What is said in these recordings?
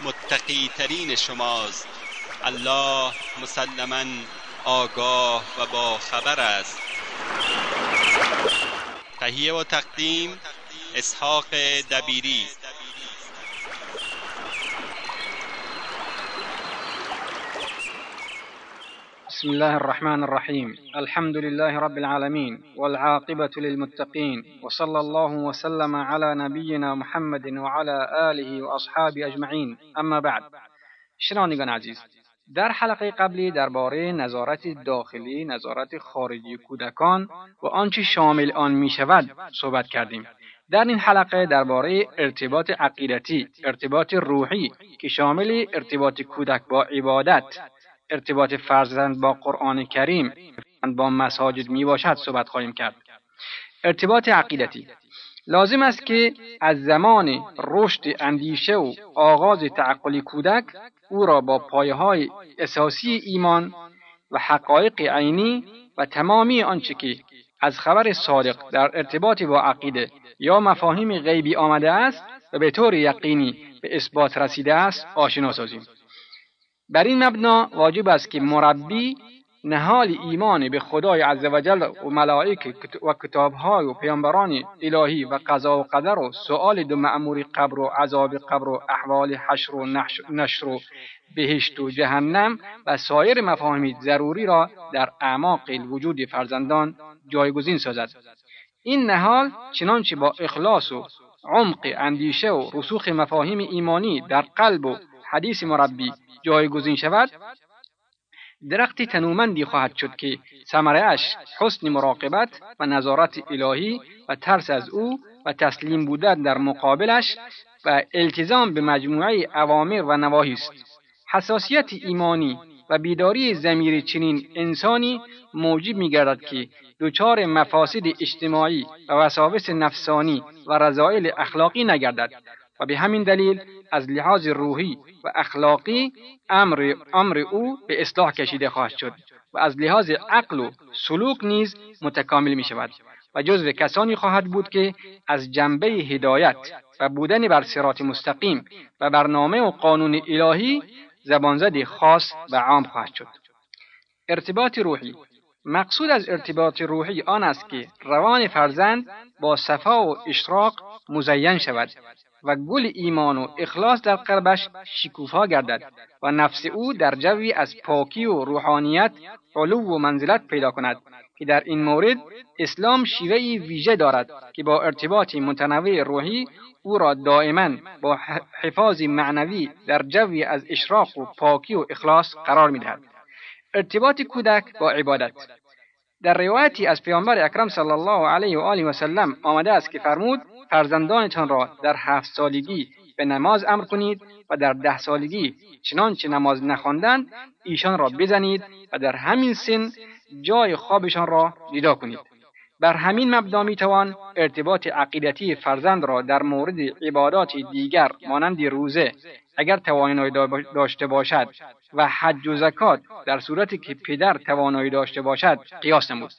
متقی ترین شماست. الله مسلما آگاه و با خبر است. تهیه و تقدیم اسحاق دبیری. بسم الله الرحمن الرحيم. الحمد لله رب العالمين والعاقبة للمتقين وصلى الله وسلم على نبينا محمد وعلى آله وأصحابه أجمعين. اما بعد شنوندگان عزیز در حلقه قبلی درباره نظارت داخلی نظارت خارجی کودکان و آنچه شامل آن می شود صحبت کردیم. در این حلقه درباره ارتباط عقیدتی ارتباط روحی که شامل ارتباط کودک با عبادت ارتباط فرزند با قرآن کریم با مساجد می باشد صحبت خواهیم کرد. ارتباط عقیدتی. لازم است که از زمان رشد اندیشه و آغاز تعقل کودک او را با پایه های اساسی ایمان و حقایق عینی و تمامی آنچه که از خبر صادق در ارتباط با عقیده یا مفاهیم غیبی آمده است و به طور یقینی به اثبات رسیده است آشنا سازیم. بر این مبنا واجب است که مربی نهال ایمان به خدای عزوجل و ملائک و کتابهای و پیامبران الهی و قضا و قدر و سؤال دو معمور قبر و عذاب قبر و احوال حشر و نشر و بهشت و جهنم و سایر مفاهیم ضروری را در اعماق الوجود فرزندان جایگزین سازد. این نهال چنانچه با اخلاص و عمق اندیشه و رسوخ مفاهیم ایمانی در قلب و حدیث مربی جایگزین شود درختی تنومندی خواهد شد که ثمرهاش حسن مراقبت و نظارت الهی و ترس از او و تسلیم بودن در مقابلش و التزام به مجموعه اوامر و نواهی است. حساسیت ایمانی و بیداری زمیر چنین انسانی موجب میگردد که دچار مفاسد اجتماعی و وساوس نفسانی و رضایل اخلاقی نگردد. و به همین دلیل از لحاظ روحی و اخلاقی امر, امر او به اصلاح کشیده خواهد شد و از لحاظ عقل و سلوک نیز متکامل می شود و جزو کسانی خواهد بود که از جنبه هدایت و بودن بر سرات مستقیم و برنامه و قانون الهی زبانزدی خاص و عام خواهد شد. ارتباط روحی. مقصود از ارتباط روحی آن است که روان فرزند با صفا و اشراق مزین شود و گل ایمان و اخلاص در قلبش شکوفا گردد و نفس او در جوی از پاکی و روحانیت علو و منزلت پیدا کند که در این مورد اسلام شیوه ویژه دارد که با ارتباط متنوع روحی او را دائما با حفاظ معنوی در جوی از اشراق و پاکی و اخلاص قرار می‌دهد. ارتباط کودک با عبادت. در روایتی از پیامبر اکرم صلی الله علیه و آله و سلم آمده است که فرمود فرزندانتان را در هفت سالگی به نماز امر کنید و در ده سالگی چنانچه نماز نخواندند ایشان را بزنید و در همین سن جای خوابشان را جدا کنید. بر همین مبنا می‌توان ارتباط عقیدتی فرزند را در مورد عبادات دیگر مانند روزه اگر توانایی داشته باشد و حج و زکات در صورتی که پدر توانایی داشته باشد قیاس نمود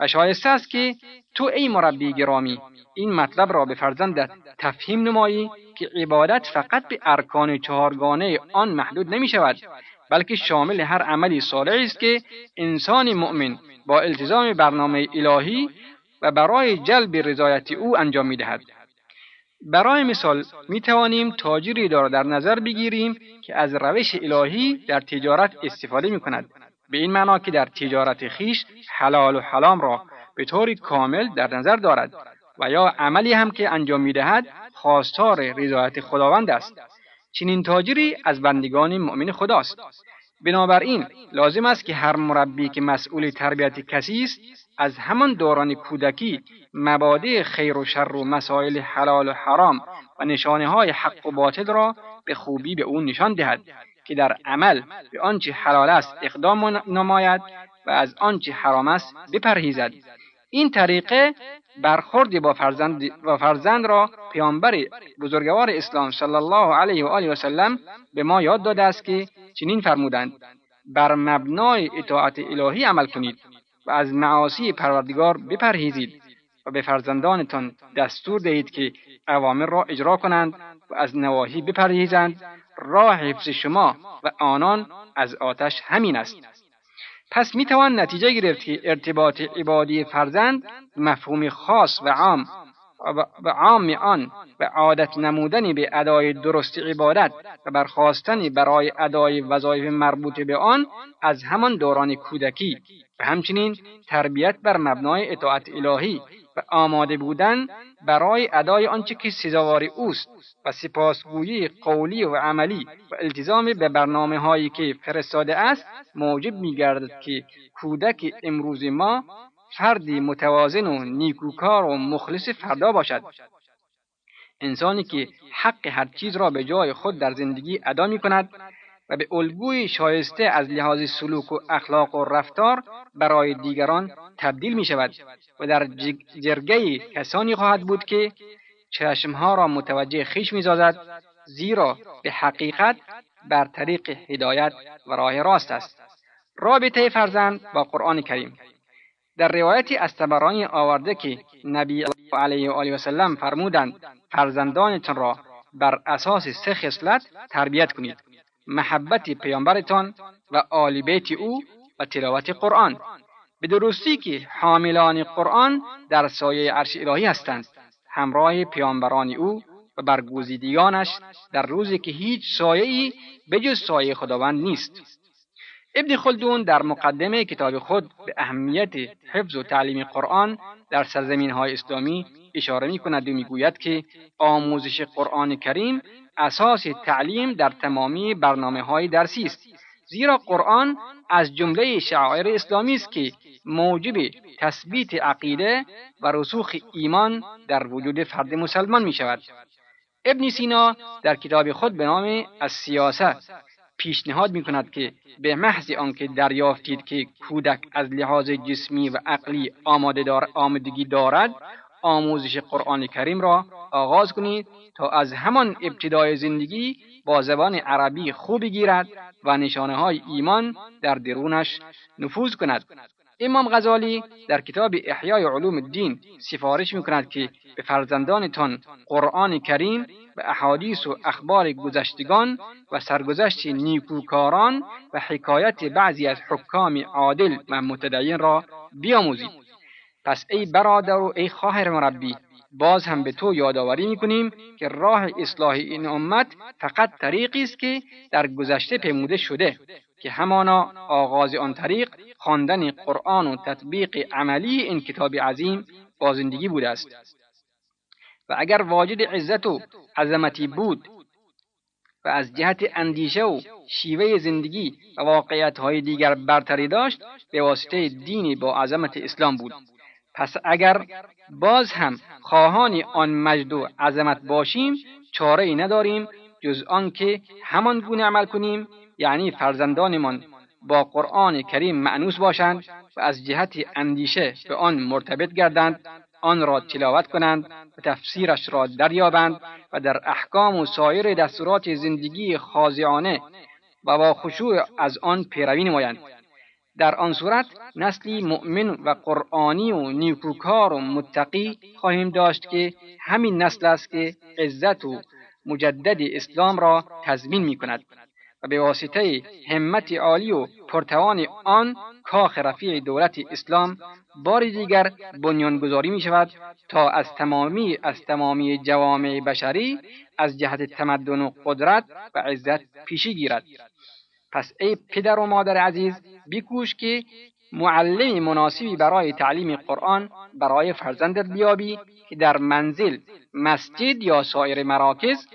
و شایسته است که تو ای مربی گرامی این مطلب را به فرزندت تفهیم نمایی که عبادت فقط به ارکان چهارگانه آن محدود نمی شود بلکه شامل هر عملی صالح است که انسان مؤمن با التزام برنامه الهی و برای جلب رضایت او انجام می دهد. برای مثال می توانیم تاجری را در نظر بگیریم که از روش الهی در تجارت استفاده می کند به این معنا که در تجارت خیش حلال و حلام را به طور کامل در نظر دارد و یا عملی هم که انجام می‌دهد خواستار رضایت خداوند است. چنین تاجری از بندگان مؤمن خداست. بنابراین لازم است که هر مربی که مسئول تربیت کسی است از همان دوران کودکی مبادع خیر و شر و مسائل حلال و حرام و نشانه های حق و باطل را به خوبی به او نشان دهد که در عمل به آنچه حلال است اقدام نماید و از آنچه حرام است بپرهیزد. این طریقه برخوردی با فرزند, با فرزند را پیامبر بزرگوار اسلام صلی الله علیه و آله و سلم به ما یاد داده است که چنین فرمودند. بر مبنای اطاعت الهی عمل کنید و از معاصی پروردگار بپرهیزید و به فرزندانتان دستور دهید که اوامر را اجرا کنند و از نواهی بپرهیزند. راه حفظ شما و آنان از آتش همین است. پس می توان نتیجه گرفت که ارتباط عبادی فرزند مفهوم خاص و عام و عام آن و عادت نمودن به ادای درست عبادت و برخواستن برای ادای وظایف مربوط به آن از همان دوران کودکی و همچنین تربیت بر مبنای اطاعت الهی آماده بودن برای ادای آنچه که سزاوار اوست و سپاسگویی قولی و عملی و التزام به برنامه هایی که فرستاده است موجب می گردد که کودک امروز ما فردی متوازن و نیکوکار و مخلص فردا باشد. انسانی که حق هر چیز را به جای خود در زندگی ادا می کند و به الگوی شایسته از لحاظ سلوک و اخلاق و رفتار برای دیگران تبدیل می شود و در جرگه کسانی خواهد بود که چشمها را متوجه خیش می زازد زیرا به حقیقت بر طریق هدایت و راه راست است. رابطه فرزند با قرآن کریم. در روایتی از تبرانی آورده که نبی علیه و آله و سلم فرمودند فرزندانتان را بر اساس سه خصلت تربیت کنید. محبت پیامبرتان و آل بیت او و تلاوت قرآن. به درستی که حاملان قرآن در سایه عرش الهی هستند همراه پیامبران او و برگزیدگانش در روزی که هیچ سایه به جز سایه خداوند نیست. ابن خلدون در مقدمه کتاب خود به اهمیت حفظ و تعلیم قرآن در سرزمین های اسلامی اشاره می کند و می‌گوید که آموزش قرآن کریم اساس تعلیم در تمامی برنامه های درسی است. زیرا قرآن از جمله شعائر اسلامی است که موجب تثبیت عقیده و رسوخ ایمان در وجود فرد مسلمان می شود ابن سینا در کتاب خود به نام سیاست پیشنهاد می کند که به محض آنکه دریافتید که کودک از لحاظ جسمی و عقلی آماده دار آمدگی دارد آموزش قرآن کریم را آغاز کنید تا از همان ابتدای زندگی با زبان عربی خوب گیرد و نشانه های ایمان در درونش نفوذ کند. امام غزالی در کتاب احیای علوم الدین سفارش می‌کند که به فرزندانتان قرآن کریم و احادیث و اخبار گذشتگان و سرگذشت نیکوکاران و حکایت بعضی از حکام عادل و متدین را بیاموزید. پس ای برادر و ای خواهر مربی باز هم به تو یادآوری می‌کنیم که راه اصلاح این امت فقط طریقی است که در گذشته پیموده شده که همانا آغاز آن طریق خواندن قرآن و تطبیق عملی این کتاب عظیم با زندگی بوده است. و اگر واجد عزت و عظمتی بود و از جهت اندیشه و شیوه زندگی و واقعیت های دیگر برتری داشت به واسطه دینی با عظمت اسلام بود. پس اگر باز هم خواهان آن مجد و عظمت باشیم چاره ای نداریم جز آنکه همان گونه عمل کنیم یعنی فرزندانمان با قرآن کریم معنوس باشند و از جهت اندیشه به آن مرتبط گردند آن را تلاوت کنند و تفسیرش را دریابند و در احکام و سایر دستورات زندگی خاضعانه و با خشوع از آن پیروی نمایند. در آن صورت نسلی مؤمن و قرآنی و نیکوکار و متقی خواهیم داشت که همین نسل است که عزت و مجدد اسلام را تضمین می کند و به واسطه همت عالی و پرتوان آن کاخ رفیع دولت اسلام بار دیگر بنیانگذاری می شود تا از تمامی از تمامی جوامع بشری از جهت تمدن و قدرت و عزت پیشی گیرد. پس ای پدر و مادر عزیز بیکوش که معلم مناسبی برای تعلیم قرآن برای فرزندت بیابی که در منزل مسجد یا سایر مراکز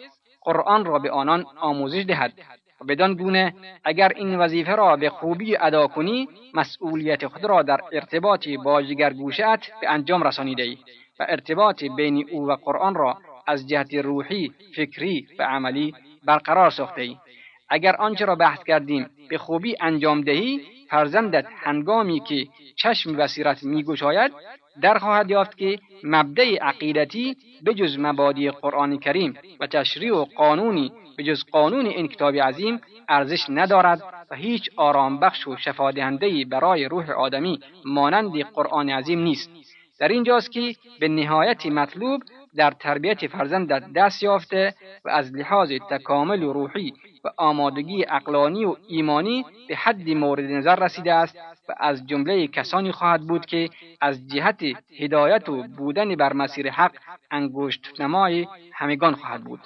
قرآن را به آنان آموزش دهد و بدان گونه اگر این وظیفه را به خوبی ادا کنی مسئولیت خود را در ارتباط با جگرگوشت به انجام رسانیده ای و ارتباط بین او و قرآن را از جهت روحی، فکری و عملی برقرار ساخته ای. اگر آنچه را بحث کردیم به خوبی انجام دهی فرزندت هنگامی که چشم بصیرت میگشاید در خواهد یافت که مبدع عقیدتی به جز مبادی قرآن کریم و تشریع و قانونی به جز قانون این کتاب عظیم ارزش ندارد و هیچ آرام بخش و شفادهنده برای روح آدمی مانند قرآن عظیم نیست. در اینجاست که به نهایت مطلوب در تربیت فرزندت دست یافته و از لحاظ تکامل روحی و آمادگی اقلانی و ایمانی به حد مورد نظر رسیده است و از جمله کسانی خواهد بود که از جهت هدایت و بودن بر مسیر حق انگشت نمای همگان خواهد بود.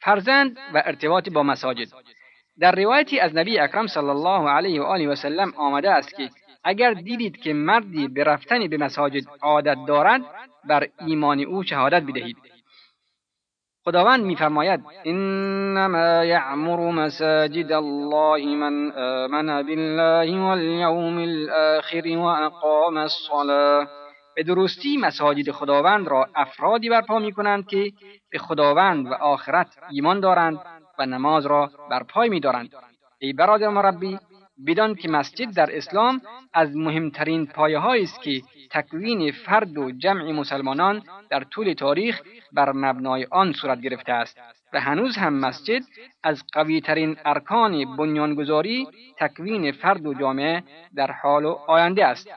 فرزند و ارتباط با مساجد. در روایتی از نبی اکرم صلی الله علیه و آله و سلم آمده است که اگر دیدید که مردی به رفتن به مساجد عادت دارد بر ایمان او شهادت بدهید. خداوند میفرماید انما یعمر مساجد الله من آمن بالله والیوم الاخر واقام الصلاه به درستی مساجد خداوند را افرادی برپا می کنند که به خداوند و آخرت ایمان دارند و نماز را برپای می دارند. ای برادر مربی بدان که مسجد در اسلام از مهمترین پایه است که تکوین فرد و جمع مسلمانان در طول تاریخ بر مبنای آن صورت گرفته است و هنوز هم مسجد از قویترین ارکان بنیانگذاری تکوین فرد و جامعه در حال و آینده است.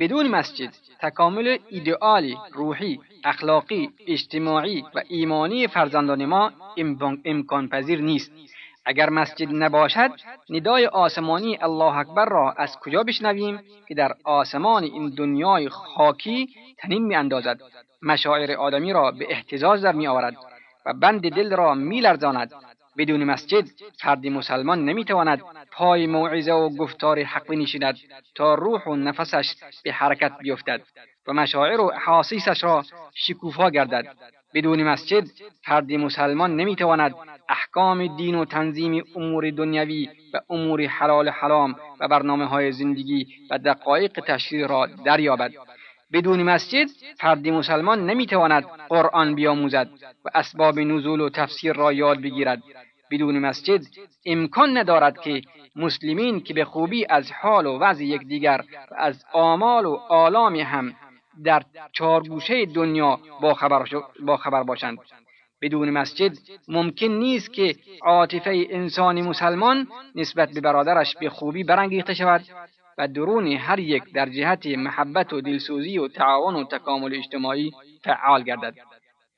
بدون مسجد تکامل ایدئالی روحی اخلاقی اجتماعی و ایمانی فرزندان ما امکان پذیر نیست. اگر مسجد نباشد ندای آسمانی الله اکبر را از کجا بشنویم که در آسمان این دنیای خاکی تنین می اندازد مشاعر آدمی را به احتزاز در می آورد و بند دل را می لرزاند بدون مسجد فرد مسلمان نمی‌تواند پای موعظه و گفتار حق بنشیند تا روح و نفسش به حرکت بیفتد و مشاعر و احاسیسش را شکوفا گردد. بدون مسجد فرد مسلمان نمی‌تواند احکام دین و تنظیم امور دنیوی و امور حلال حرام و برنامه های زندگی و دقایق تشریع را دریابد. بدون مسجد فرد مسلمان نمی‌تواند قرآن بیاموزد و اسباب نزول و تفسیر را یاد بگیرد. بدون مسجد امکان ندارد که مسلمین که به خوبی از حال و وضع یکدیگر و از آمال و آلام هم در چارگوشه دنیا با خبر, با خبر باشند. بدون مسجد ممکن نیست که عاطفه انسان مسلمان نسبت به برادرش به خوبی برانگیخته شود و درون هر یک در جهت محبت و دلسوزی و تعاون و تکامل اجتماعی فعال گردد.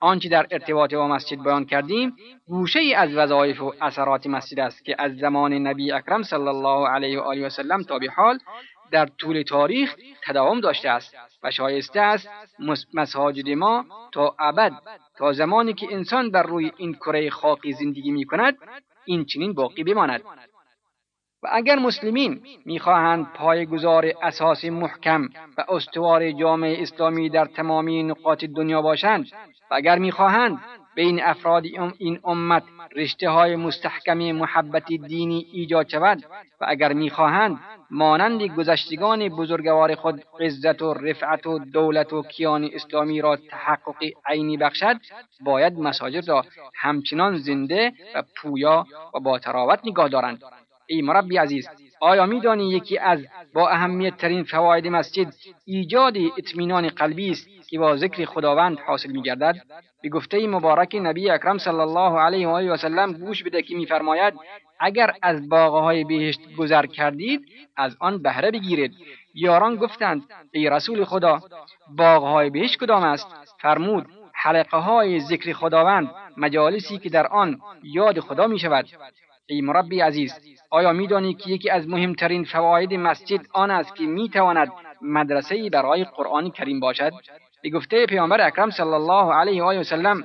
آنچه در ارتباط با مسجد بیان کردیم گوشه ای از وظایف و اثرات مسجد است که از زمان نبی اکرم صلی الله علیه و آله و سلم تا به حال در طول تاریخ تداوم داشته است و شایسته است مساجد ما تا ابد تا زمانی که انسان بر روی این کره خاکی زندگی می کند این چنین باقی بماند. و اگر مسلمین می‌خواهند پایگزار اساس محکم و استوار جامعه اسلامی در تمامی نقاط دنیا باشند و اگر می‌خواهند بین افراد این امت رشته های مستحکم محبت دینی ایجاد شود و اگر می‌خواهند مانند گذشتگان بزرگوار خود عزت و رفعت و دولت و کیان اسلامی را تحقق عینی بخشد باید مساجد را همچنان زنده و پویا و با تراوت نگاه دارند. ای مربی عزیز آیا میدانی یکی از با اهمیت ترین فواید مسجد ایجاد اطمینان قلبی است که با ذکر خداوند حاصل میگردد؟ به گفته مبارک نبی اکرم صلی الله علیه و آله و سلم گوش بده که میفرماید اگر از باغهای بهشت گذر کردید از آن بهره بگیرید. یاران گفتند ای رسول خدا باغهای بهشت کدام است؟ فرمود حلقه های ذکر خداوند مجالسی که در آن یاد خدا می شود ای مربی عزیز آیا میدانی که یکی از مهمترین فواید مسجد آن است که می‌تواند مدرسه برای قرآن کریم باشد؟ به گفته پیامبر اکرم صلی الله علیه و آله و سلم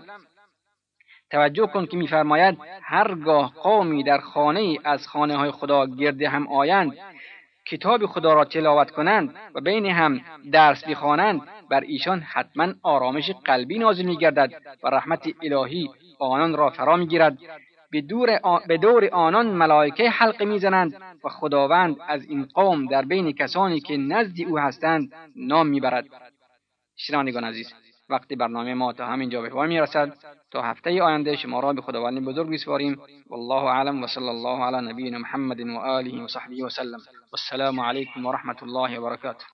توجه کن که میفرماید هرگاه قومی در خانه از خانه های خدا گرد هم آیند کتاب خدا را تلاوت کنند و بین هم درس بخوانند بر ایشان حتما آرامش قلبی نازل میگردد و رحمت الهی آنان را فرا می‌گیرد. به به دور آنان ملائکه حلقه می‌زنند و خداوند از این قوم در بین کسانی که نزد او هستند نام می‌برد. شنوندگان عزیز وقتی برنامه ما تا همینجا به پایان می‌رسد تا هفته آینده شما را به خداوند بزرگ میسپاریم والله اعلم و صلی الله علی نبینا محمد و آله و صحبه و سلم. والسلام علیکم و رحمت الله و برکاته.